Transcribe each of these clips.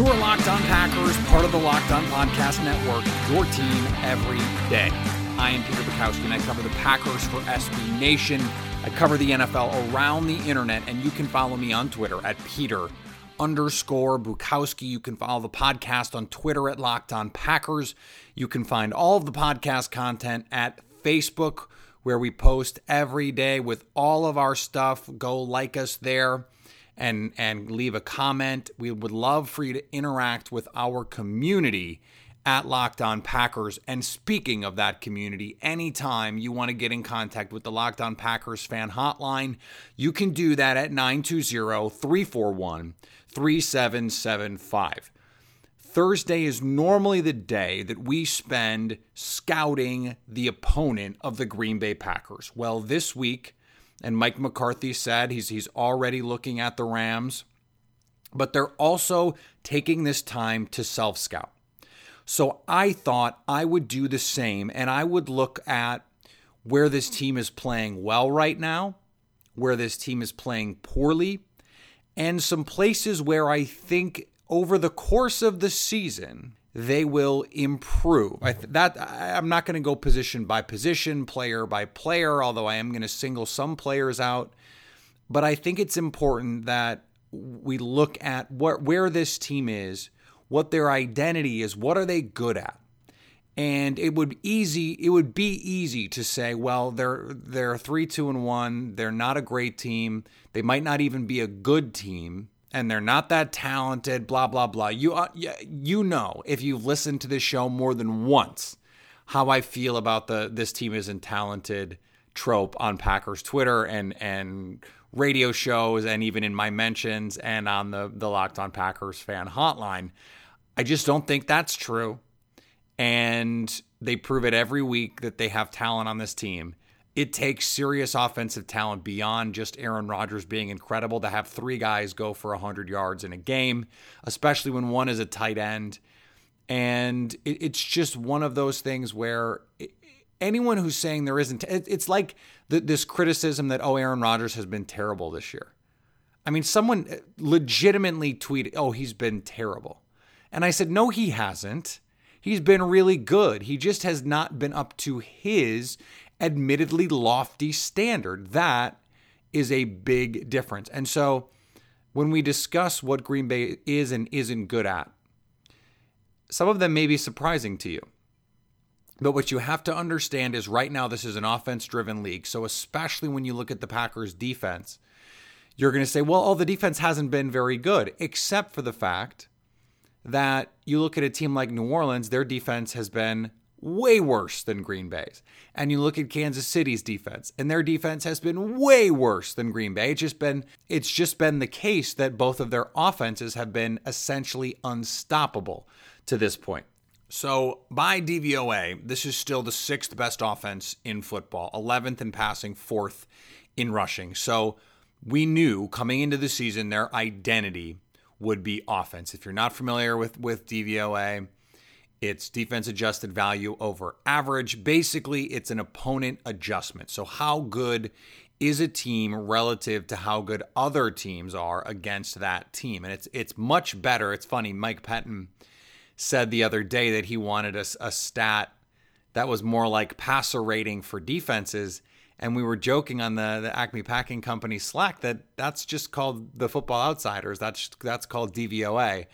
You are Locked On Packers, part of the Locked On Podcast Network, your team every day. I am Peter Bukowski, and I cover the Packers for SB Nation. I cover the NFL around the internet, and you can follow me on Twitter at Peter underscore Bukowski. You can follow the podcast on Twitter at Locked On Packers. You can find all of the podcast content at Facebook, where we post every day with all of our stuff. Go like us there and and leave a comment. We would love for you to interact with our community at Locked On Packers. And speaking of that community, anytime you want to get in contact with the Locked On Packers fan hotline, you can do that at 920-341-3775. Thursday is normally the day that we spend scouting the opponent of the Green Bay Packers. Well, this week and Mike McCarthy said he's he's already looking at the Rams, but they're also taking this time to self scout. So I thought I would do the same and I would look at where this team is playing well right now, where this team is playing poorly, and some places where I think over the course of the season they will improve. I th- that I'm not going to go position by position, player by player, although I am going to single some players out. But I think it's important that we look at what where this team is, what their identity is, what are they good at. And it would easy it would be easy to say, well, they're they're 3 2 and 1, they're not a great team. They might not even be a good team and they're not that talented, blah blah blah. You you know if you've listened to this show more than once how I feel about the this team isn't talented trope on Packers Twitter and and radio shows and even in my mentions and on the the Locked On Packers fan hotline. I just don't think that's true. And they prove it every week that they have talent on this team it takes serious offensive talent beyond just Aaron Rodgers being incredible to have three guys go for 100 yards in a game, especially when one is a tight end. And it's just one of those things where anyone who's saying there isn't, it's like this criticism that, oh, Aaron Rodgers has been terrible this year. I mean, someone legitimately tweeted, oh, he's been terrible. And I said, no, he hasn't. He's been really good. He just has not been up to his admittedly lofty standard. That is a big difference. And so when we discuss what Green Bay is and isn't good at, some of them may be surprising to you. But what you have to understand is right now, this is an offense driven league. So, especially when you look at the Packers' defense, you're going to say, well, oh, the defense hasn't been very good, except for the fact that you look at a team like New Orleans, their defense has been way worse than Green Bay's. And you look at Kansas City's defense, and their defense has been way worse than Green Bay. It's just been it's just been the case that both of their offenses have been essentially unstoppable to this point. So, by DVOA, this is still the sixth best offense in football, 11th in passing, fourth in rushing. So, we knew coming into the season their identity would be offense. If you're not familiar with with DVOA, it's defense adjusted value over average. Basically, it's an opponent adjustment. So, how good is a team relative to how good other teams are against that team? And it's it's much better. It's funny. Mike Pettine said the other day that he wanted a, a stat that was more like passer rating for defenses. And we were joking on the, the Acme Packing Company Slack that that's just called the Football Outsiders. That's that's called DVOA.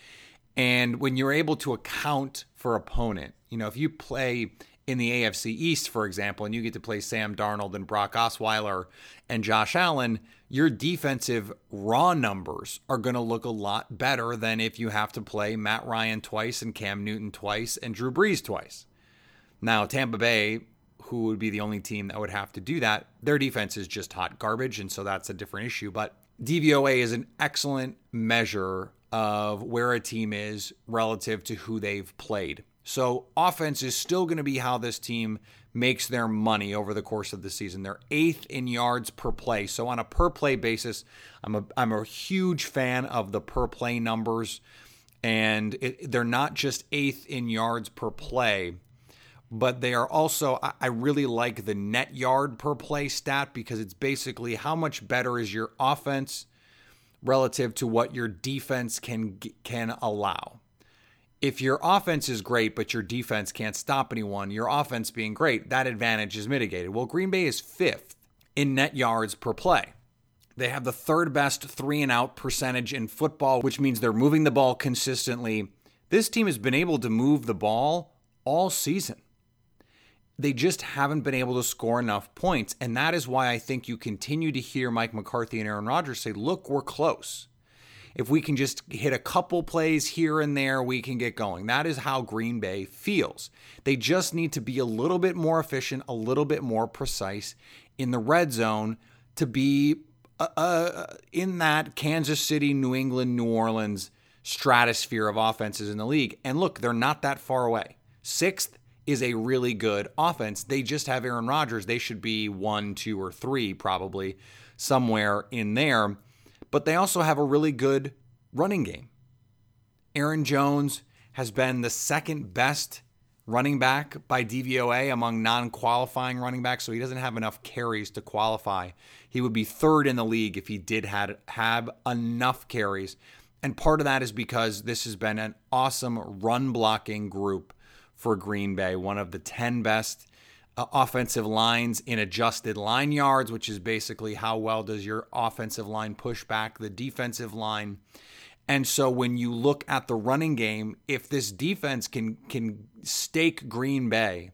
And when you're able to account for opponent, you know, if you play in the AFC East, for example, and you get to play Sam Darnold and Brock Osweiler and Josh Allen, your defensive raw numbers are going to look a lot better than if you have to play Matt Ryan twice and Cam Newton twice and Drew Brees twice. Now, Tampa Bay, who would be the only team that would have to do that, their defense is just hot garbage, and so that's a different issue. But DVOA is an excellent measure of where a team is relative to who they've played. So offense is still going to be how this team makes their money over the course of the season. They're eighth in yards per play. So on a per play basis, I'm a I'm a huge fan of the per play numbers, and it, they're not just eighth in yards per play, but they are also I, I really like the net yard per play stat because it's basically how much better is your offense relative to what your defense can can allow if your offense is great, but your defense can't stop anyone, your offense being great, that advantage is mitigated. Well, Green Bay is fifth in net yards per play. They have the third best three and out percentage in football, which means they're moving the ball consistently. This team has been able to move the ball all season. They just haven't been able to score enough points. And that is why I think you continue to hear Mike McCarthy and Aaron Rodgers say, look, we're close if we can just hit a couple plays here and there, we can get going. That is how Green Bay feels. They just need to be a little bit more efficient, a little bit more precise in the red zone to be uh, uh, in that Kansas City, New England, New Orleans stratosphere of offenses in the league. And look, they're not that far away. Sixth is a really good offense. They just have Aaron Rodgers. They should be one, two, or three, probably somewhere in there but they also have a really good running game. Aaron Jones has been the second best running back by DVOA among non qualifying running backs, so he doesn't have enough carries to qualify. He would be third in the league if he did had, have enough carries. And part of that is because this has been an awesome run blocking group for Green Bay, one of the 10 best uh, offensive lines in adjusted line yards, which is basically how well does your offensive line push back the defensive line. And so when you look at the running game, if this defense can can stake Green Bay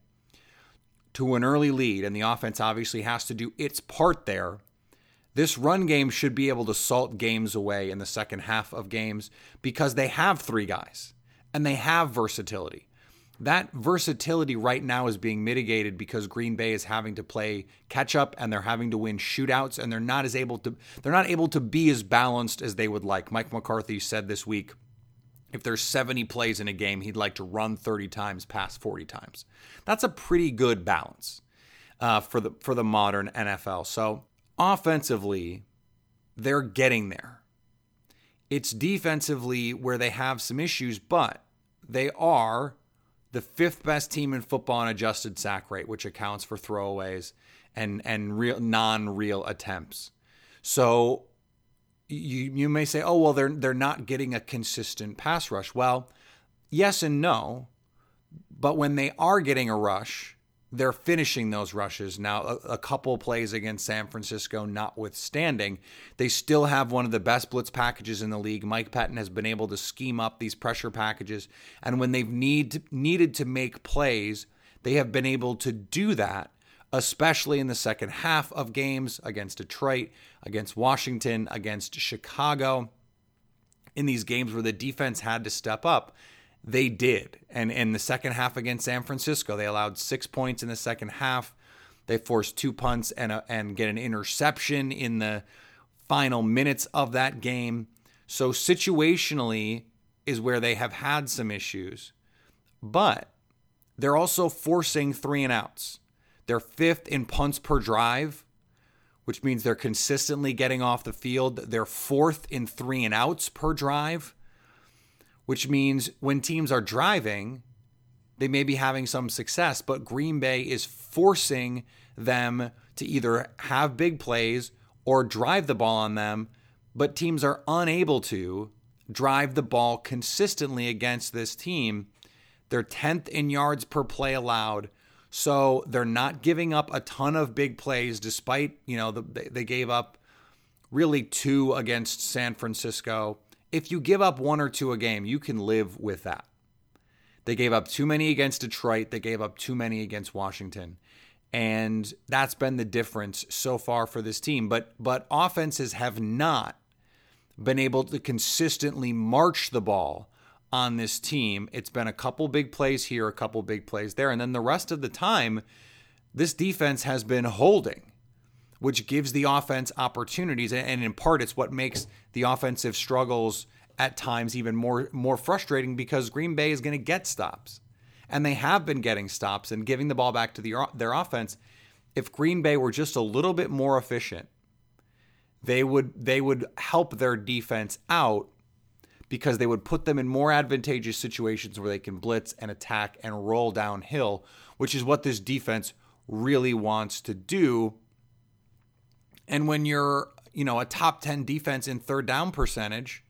to an early lead and the offense obviously has to do its part there, this run game should be able to salt games away in the second half of games because they have three guys and they have versatility that versatility right now is being mitigated because Green Bay is having to play catch up and they're having to win shootouts and they're not as able to they're not able to be as balanced as they would like. Mike McCarthy said this week if there's 70 plays in a game, he'd like to run 30 times, pass 40 times. That's a pretty good balance uh, for the for the modern NFL. So offensively, they're getting there. It's defensively where they have some issues, but they are the fifth best team in football on adjusted sack rate, which accounts for throwaways and and real non-real attempts. So you you may say, "Oh, well they're they're not getting a consistent pass rush." Well, yes and no. But when they are getting a rush, they're finishing those rushes. Now, a, a, couple plays against San Francisco notwithstanding, they still have one of the best blitz packages in the league. Mike Pettine has been able to scheme up these pressure packages, and when they've need needed to make plays, they have been able to do that, especially in the second half of games against Detroit, against Washington, against Chicago. In these games where the defense had to step up, they did. And in the second half against San Francisco, they allowed six points in the second half. They forced two punts and a, and get an interception in the final minutes of that game. So situationally is where they have had some issues. But they're also forcing three and outs. They're fifth in punts per drive, which means they're consistently getting off the field. They're fourth in three and outs per drive which means when teams are driving, they may be having some success, but Green Bay is forcing them to either have big plays or drive the ball on them, but teams are unable to drive the ball consistently against this team. They're 10th in yards per play allowed. So they're not giving up a ton of big plays, despite, you know, the, they gave up really two against San Francisco if you give up one or two a game, you can live with that. They gave up too many against Detroit, they gave up too many against Washington. And that's been the difference so far for this team. But but offenses have not been able to consistently march the ball on this team. It's been a couple big plays here, a couple big plays there, and then the rest of the time this defense has been holding which gives the offense opportunities. And in part, it's what makes the offensive struggles at times even more more frustrating because Green Bay is going to get stops. and they have been getting stops and giving the ball back to the, their offense. If Green Bay were just a little bit more efficient, they would they would help their defense out because they would put them in more advantageous situations where they can blitz and attack and roll downhill, which is what this defense really wants to do. And when you're, you know, a top 10 defense in third down percentage,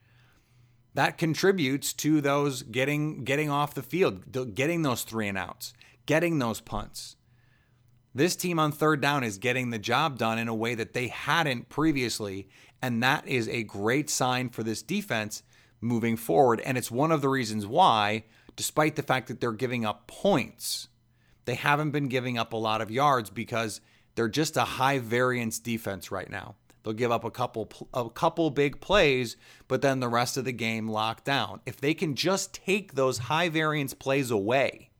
that contributes to those getting getting off the field, getting those three and outs, getting those punts. This team on third down is getting the job done in a way that they hadn't previously, and that is a great sign for this defense moving forward. And it's one of the reasons why, despite the fact that they're giving up points, they haven't been giving up a lot of yards because they're just a high variance defense right now. They'll give up a couple a couple big plays, but then the rest of the game locked down. If they can just take those high variance plays away,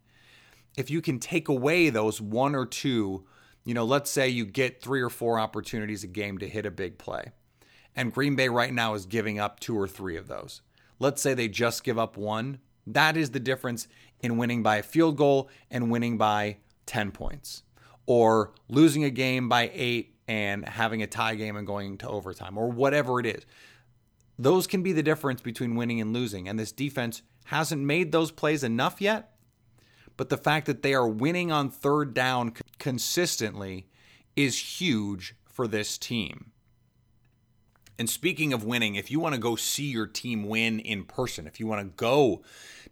if you can take away those one or two, you know, let's say you get three or four opportunities a game to hit a big play. And Green Bay right now is giving up two or three of those. Let's say they just give up one. That is the difference in winning by a field goal and winning by 10 points, or losing a game by eight and having a tie game and going to overtime or whatever it is. Those can be the difference between winning and losing. And this defense hasn't made those plays enough yet. But the fact that they are winning on third down consistently is huge for this team. And speaking of winning, if you want to go see your team win in person, if you want to go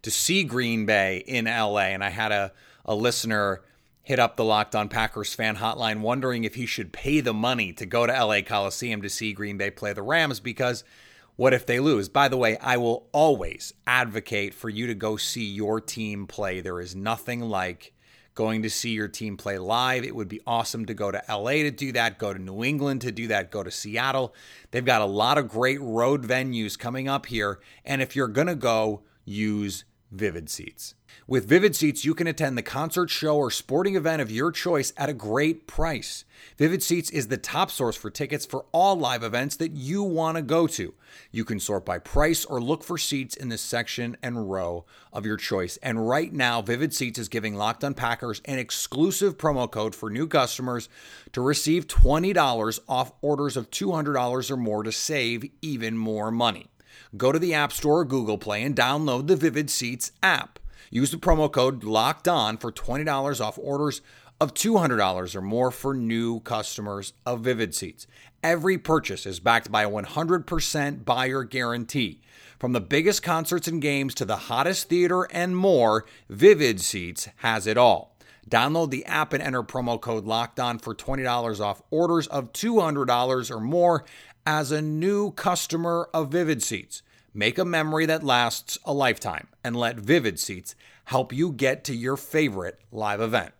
to see Green Bay in LA, and I had a, a listener hit up the Locked On Packers fan hotline wondering if he should pay the money to go to LA Coliseum to see Green Bay play the Rams because what if they lose? By the way, I will always advocate for you to go see your team play. There is nothing like going to see your team play live. It would be awesome to go to LA to do that, go to New England to do that, go to Seattle. They've got a lot of great road venues coming up here. And if you're going to go, use Vivid Seats. With Vivid Seats, you can attend the concert, show, or sporting event of your choice at a great price. Vivid Seats is the top source for tickets for all live events that you want to go to. You can sort by price or look for seats in the section and row of your choice. And right now, Vivid Seats is giving Locked On Packers an exclusive promo code for new customers to receive $20 off orders of $200 or more to save even more money. Go to the App Store or Google Play and download the Vivid Seats app. Use the promo code LOCKED ON for $20 off orders of $200 or more for new customers of Vivid Seats. Every purchase is backed by a 100% buyer guarantee. From the biggest concerts and games to the hottest theater and more, Vivid Seats has it all. Download the app and enter promo code LOCKED ON for $20 off orders of $200 or more as a new customer of Vivid Seats. Make a memory that lasts a lifetime and let Vivid Seats help you get to your favorite live event.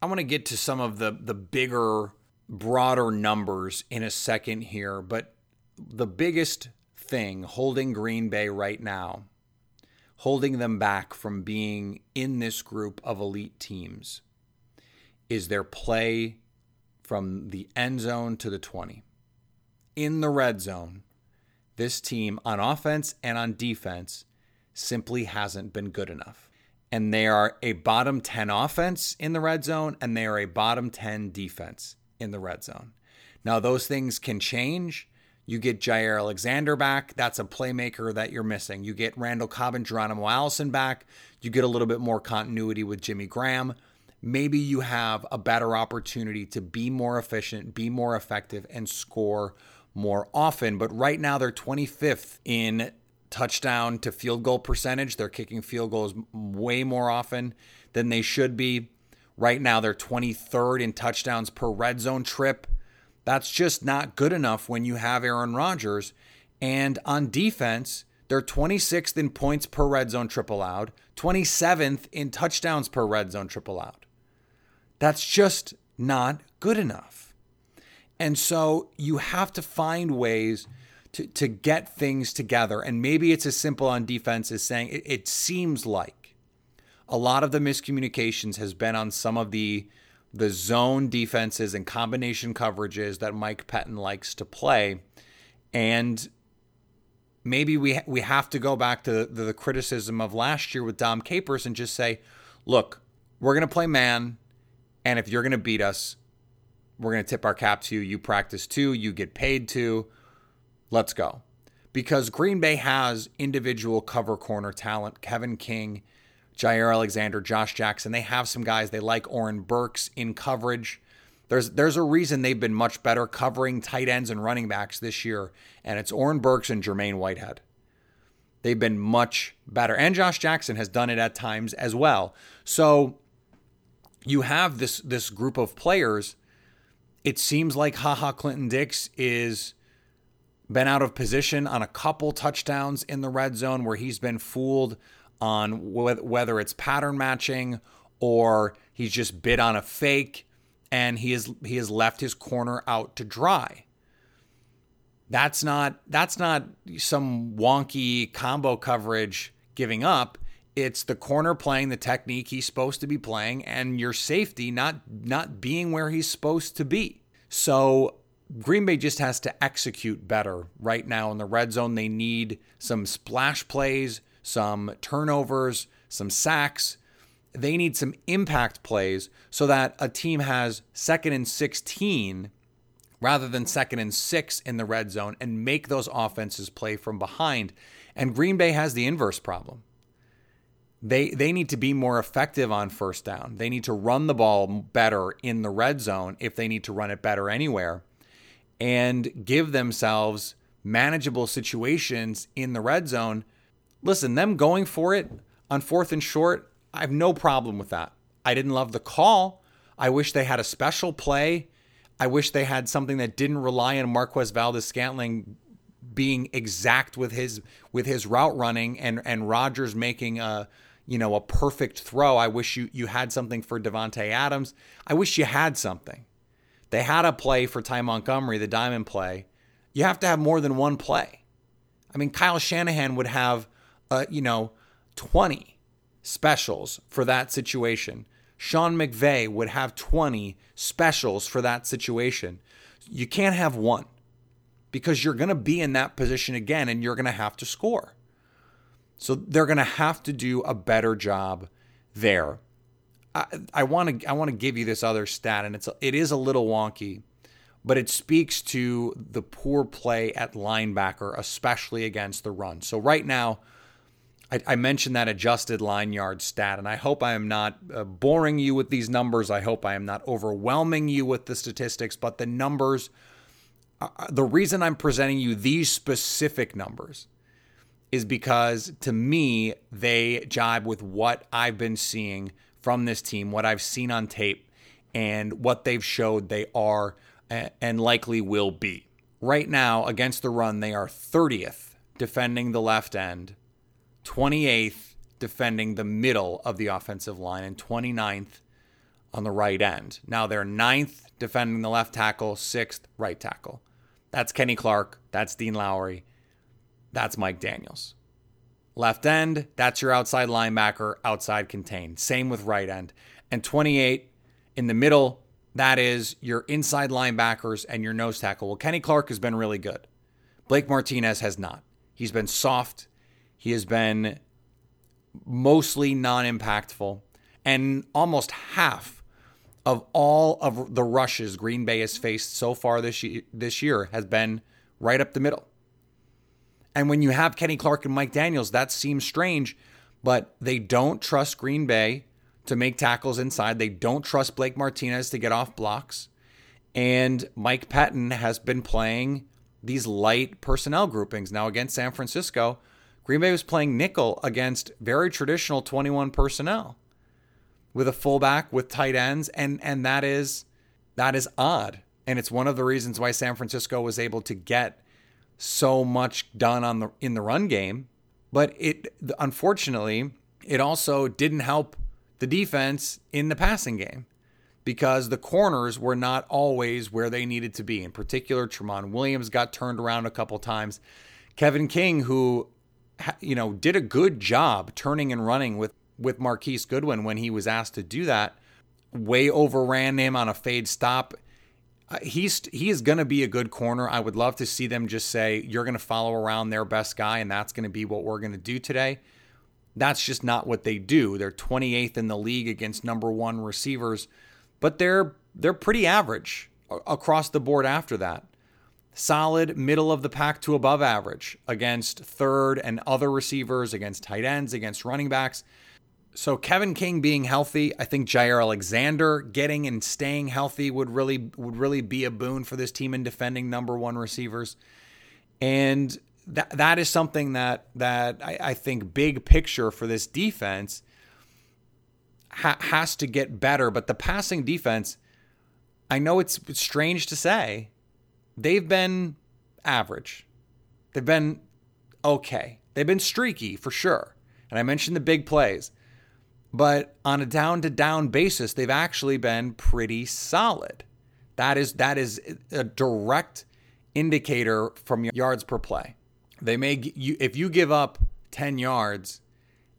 I want to get to some of the the bigger broader numbers in a second here, but the biggest thing holding Green Bay right now, holding them back from being in this group of elite teams is their play from the end zone to the 20. In the red zone, this team on offense and on defense simply hasn't been good enough. And they are a bottom 10 offense in the red zone, and they are a bottom 10 defense in the red zone. Now, those things can change. You get Jaire Alexander back. That's a playmaker that you're missing. You get Randall Cobb and Geronimo Allison back. You get a little bit more continuity with Jimmy Graham maybe you have a better opportunity to be more efficient, be more effective, and score more often. But right now, they're 25th in touchdown to field goal percentage. They're kicking field goals way more often than they should be. Right now, they're 23rd in touchdowns per red zone trip. That's just not good enough when you have Aaron Rodgers. And on defense, they're 26th in points per red zone trip allowed, 27th in touchdowns per red zone trip allowed. That's just not good enough. And so you have to find ways to, to get things together. And maybe it's as simple on defense as saying it, it seems like a lot of the miscommunications has been on some of the the zone defenses and combination coverages that Mike Pettine likes to play. And maybe we we have to go back to the, the criticism of last year with Dom Capers and just say, look, we're going to play man, and if you're going to beat us, we're going to tip our cap to you. You practice too, you get paid to. Let's go. Because Green Bay has individual cover corner talent. Kevin King, Jaire Alexander, Josh Jackson. They have some guys. They like Oren Burks in coverage. There's there's a reason they've been much better covering tight ends and running backs this year, and it's Oren Burks and Jermaine Whitehead. They've been much better. And Josh Jackson has done it at times as well. So you have this this group of players. It seems like Ha Ha Clinton-Dix is been out of position on a couple touchdowns in the red zone where he's been fooled on whether it's pattern matching or he's just bid on a fake and he has he has left his corner out to dry. That's not that's not some wonky combo coverage giving up. It's the corner playing the technique he's supposed to be playing and your safety not not being where he's supposed to be. So Green Bay just has to execute better right now in the red zone. They need some splash plays, some turnovers, some sacks they need some impact plays so that a team has second and 16 rather than second and six in the red zone and make those offenses play from behind. And Green Bay has the inverse problem. They, they need to be more effective on first down. They need to run the ball better in the red zone if they need to run it better anywhere and give themselves manageable situations in the red zone. Listen, them going for it on fourth and short I have no problem with that. I didn't love the call. I wish they had a special play. I wish they had something that didn't rely on Marquez Valdes-Scantling being exact with his with his route running and and Rodgers making a you know a perfect throw. I wish you you had something for Davante Adams. I wish you had something. They had a play for Ty Montgomery, the diamond play. You have to have more than one play. I mean, Kyle Shanahan would have, uh, you know, 20 specials for that situation. Sean McVay would have 20 specials for that situation. You can't have one because you're going to be in that position again and you're going to have to score. So they're going to have to do a better job there. I want to I want to give you this other stat and it's it is a little wonky, but it speaks to the poor play at linebacker especially against the run. So right now I, I, mentioned that adjusted line yard stat, and I hope I am not uh, boring you with these numbers. I hope I am not overwhelming you with the statistics, but the numbers, uh, uh, the reason I'm presenting you these specific numbers is because to me, they jibe with what I've been seeing from this team, what I've seen on tape, and what they've showed they are and likely will be. Right now, against the run, they are 30th defending the left end 28th defending the middle of the offensive line, and 29th on the right end. Now they're ninth defending the left tackle, sixth right tackle. That's Kenny Clark. That's Dean Lowry. That's Mike Daniels. Left end, that's your outside linebacker, outside contained. Same with right end. And 28 in the middle, that is your inside linebackers and your nose tackle. Well, Kenny Clark has been really good. Blake Martinez has not. He's been soft. He has been mostly non impactful, and almost half of all of the rushes Green Bay has faced so far this year, this year has been right up the middle. And when you have Kenny Clark and Mike Daniels, that seems strange, but they don't trust Green Bay to make tackles inside. They don't trust Blake Martinez to get off blocks. And Mike Pettine has been playing these light personnel groupings. Now, against San Francisco, Green Bay was playing nickel against very traditional 21 personnel with a fullback with tight ends and and that is that is odd and it's one of the reasons why San Francisco was able to get so much done on the in the run game but it unfortunately it also didn't help the defense in the passing game because the corners were not always where they needed to be in particular Tramon Williams got turned around a couple times Kevin King who you know, did a good job turning and running with with Marquise Goodwin when he was asked to do that. Way overran him on a fade stop. Uh, he's he is going to be a good corner. I would love to see them just say you're going to follow around their best guy, and that's going to be what we're going to do today. That's just not what they do. They're 28th in the league against number one receivers, but they're they're pretty average across the board after that. Solid middle of the pack to above average against third and other receivers, against tight ends, against running backs. So Kevin King being healthy, I think Jaire Alexander getting and staying healthy would really would really be a boon for this team in defending number one receivers. And that that is something that that I, I think big picture for this defense ha- has to get better. But the passing defense, I know it's, it's strange to say, they've been average. They've been okay. They've been streaky for sure. And I mentioned the big plays. But on a down to down basis, they've actually been pretty solid. That is that is a direct indicator from yards per play. They may you if you give up 10 yards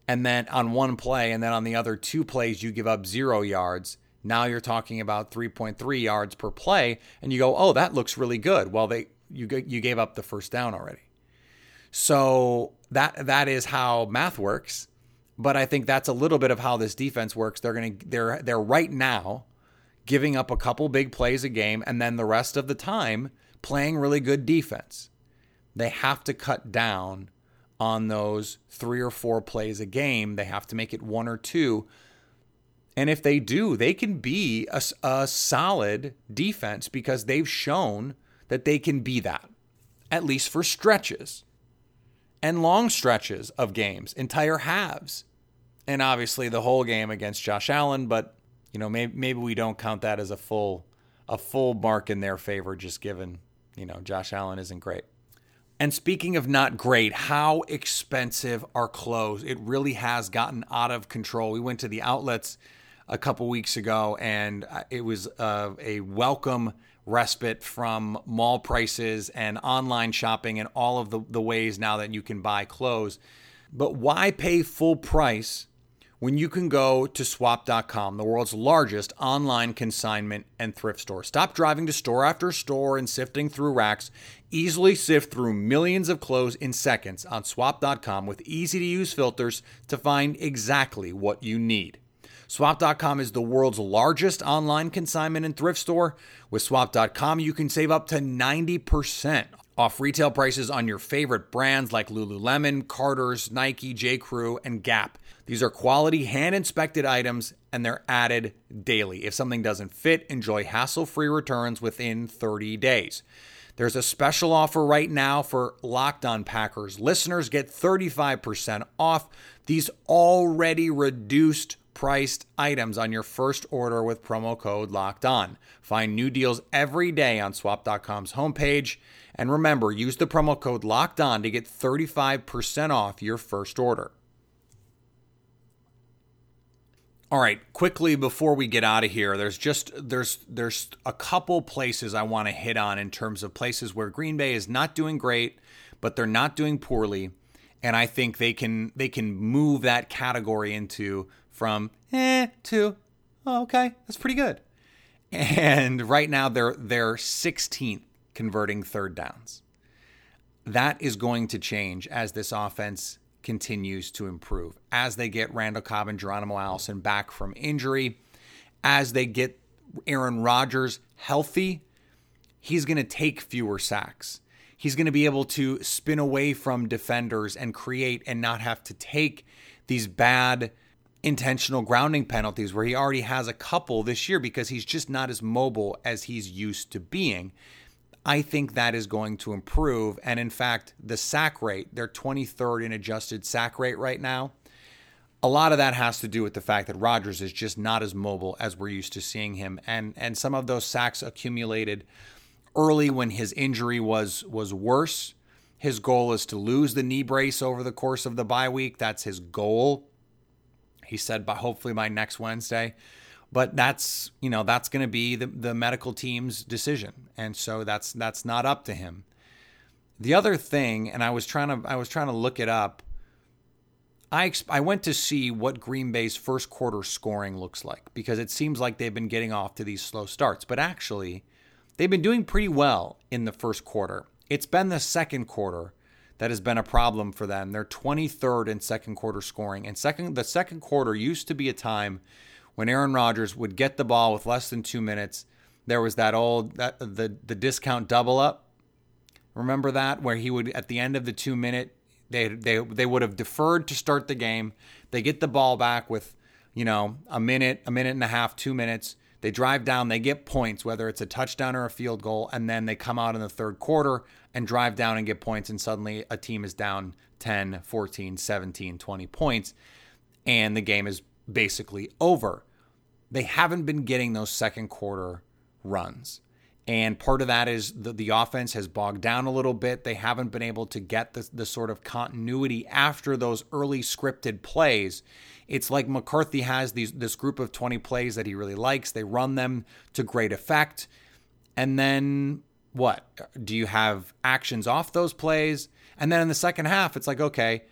and then on one play and then on the other two plays you give up 0 yards, now you're talking about 3.3 yards per play and you go, "Oh, that looks really good." Well, they you you gave up the first down already. So that that is how math works. But I think that's a little bit of how this defense works. They're going to they're they're right now giving up a couple big plays a game and then the rest of the time playing really good defense. They have to cut down on those 3 or 4 plays a game. They have to make it one or two. And if they do, they can be a, a solid defense because they've shown that they can be that, at least for stretches and long stretches of games, entire halves and obviously the whole game against Josh Allen. But you know, maybe maybe we don't count that as a full a full mark in their favor, just given you know Josh Allen isn't great. And speaking of not great, how expensive are clothes? It really has gotten out of control. We went to the outlets a couple weeks ago, and uh, it was uh, a welcome respite from mall prices and online shopping and all of the, the ways now that you can buy clothes. But why pay full price when you can go to swap.com, the world's largest online consignment and thrift store. Stop driving to store after store and sifting through racks. Easily sift through millions of clothes in seconds on swap.com with easy to use filters to find exactly what you need. Swap.com is the world's largest online consignment and thrift store. With Swap.com, you can save up to 90% off retail prices on your favorite brands like Lululemon, Carter's, Nike, J.Crew, and Gap. These are quality, hand inspected items and they're added daily. If something doesn't fit, enjoy hassle free returns within 30 days. There's a special offer right now for Locked On Packers. Listeners get 35% off these already reduced priced items on your first order with promo code Locked On. Find new deals every day on swap.com's homepage. And remember, use the promo code Locked On to get 35% off your first order. All right, quickly before we get out of here, there's just there's there's a couple places I want to hit on in terms of places where Green Bay is not doing great, but they're not doing poorly, and I think they can they can move that category into from eh to oh, okay, that's pretty good. And right now they're they're 16th converting third downs. That is going to change as this offense continues to improve. As they get Randall Cobb and Geronimo Allison back from injury, as they get Aaron Rodgers healthy, he's going to take fewer sacks. He's going to be able to spin away from defenders and create and not have to take these bad intentional grounding penalties where he already has a couple this year because he's just not as mobile as he's used to being. I think that is going to improve. And in fact, the sack rate, they're 23rd in adjusted sack rate right now. A lot of that has to do with the fact that Rodgers is just not as mobile as we're used to seeing him. And and some of those sacks accumulated early when his injury was was worse. His goal is to lose the knee brace over the course of the bye week. That's his goal. He said by hopefully by next Wednesday. But that's you know that's going to be the, the medical team's decision. And so that's that's not up to him. The other thing and i was trying to i was trying to look it up i i went to see what green bay's first quarter scoring looks like because it seems like they've been getting off to these slow starts. But actually they've been doing pretty well in the first quarter. It's been the second quarter that has been a problem for them. They're 23rd in second quarter scoring. And second the second quarter used to be a time when Aaron Rodgers would get the ball with less than 2 minutes. There was that old that the the discount double up. Remember that where he would at the end of the 2 minute they they they would have deferred to start the game. They get the ball back with, you know, a minute, a minute and a half, 2 minutes. They drive down, they get points, whether it's a touchdown or a field goal, and then they come out in the third quarter and drive down and get points, and suddenly a team is down 10, 14, 17, 20 points, and the game is basically over. They haven't been getting those second quarter runs. And part of that is the, the offense has bogged down a little bit. They haven't been able to get the, the sort of continuity after those early scripted plays. It's like McCarthy has these this group of 20 plays that he really likes. They run them to great effect. And then what? Do you have actions off those plays? And then in the second half, it's like, okay,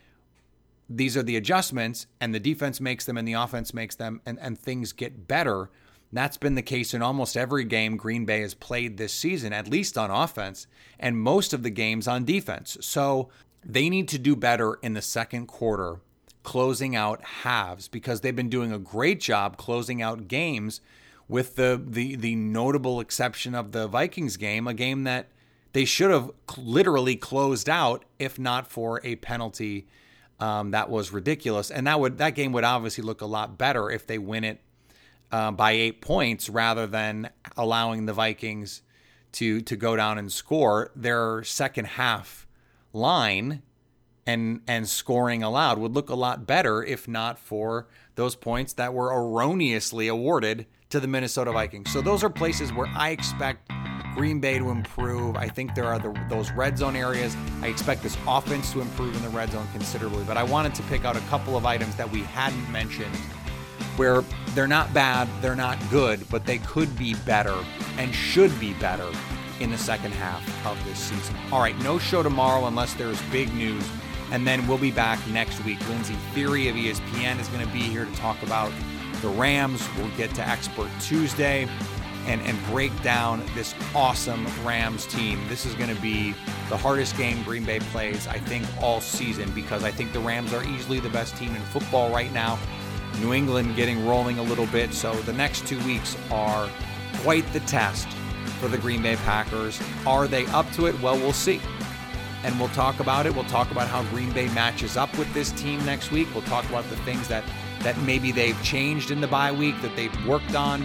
these are the adjustments, and the defense makes them and the offense makes them, and, and things get better. That's been the case in almost every game Green Bay has played this season, at least on offense, and most of the games on defense. So they need to do better in the second quarter, closing out halves, because they've been doing a great job closing out games, with the the the notable exception of the Vikings game, a game that they should have literally closed out if not for a penalty um, that was ridiculous. And that would that game would obviously look a lot better if they win it uh, by eight points rather than allowing the Vikings to to go down and score. Their second half line and and scoring allowed would look a lot better if not for those points that were erroneously awarded to the Minnesota Vikings. So those are places where I expect Green Bay to improve. I think there are the, those red zone areas. I expect this offense to improve in the red zone considerably. But I wanted to pick out a couple of items that we hadn't mentioned where they're not bad, they're not good, but they could be better and should be better in the second half of this season. All right, no show tomorrow unless there's big news. And then we'll be back next week. Lindsey Thiry of ESPN is going to be here to talk about the Rams. We'll get to Expert Tuesday and, and break down this awesome Rams team. This is going to be the hardest game Green Bay plays, I think, all season because I think the Rams are easily the best team in football right now. New England getting rolling a little bit. So the next two weeks are quite the test for the Green Bay Packers. Are they up to it? Well, we'll see. And we'll talk about it. We'll talk about how Green Bay matches up with this team next week. We'll talk about the things that that maybe they've changed in the bye week that they've worked on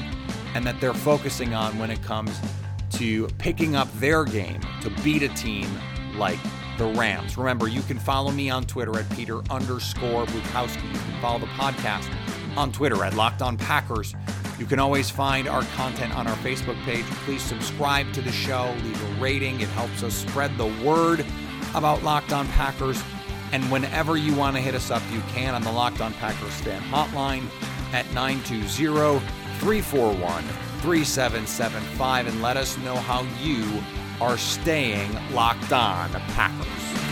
and that they're focusing on when it comes to picking up their game to beat a team like the Rams. Remember, you can follow me on Twitter at Peter underscore Bukowski. You can follow the podcast on Twitter at Locked On Packers. You can always find our content on our Facebook page. Please subscribe to the show, leave a rating. It helps us spread the word about Locked On Packers. And whenever you want to hit us up, you can on the Locked On Packers fan hotline at 920 341 3775 and let us know how you are staying locked on Packers.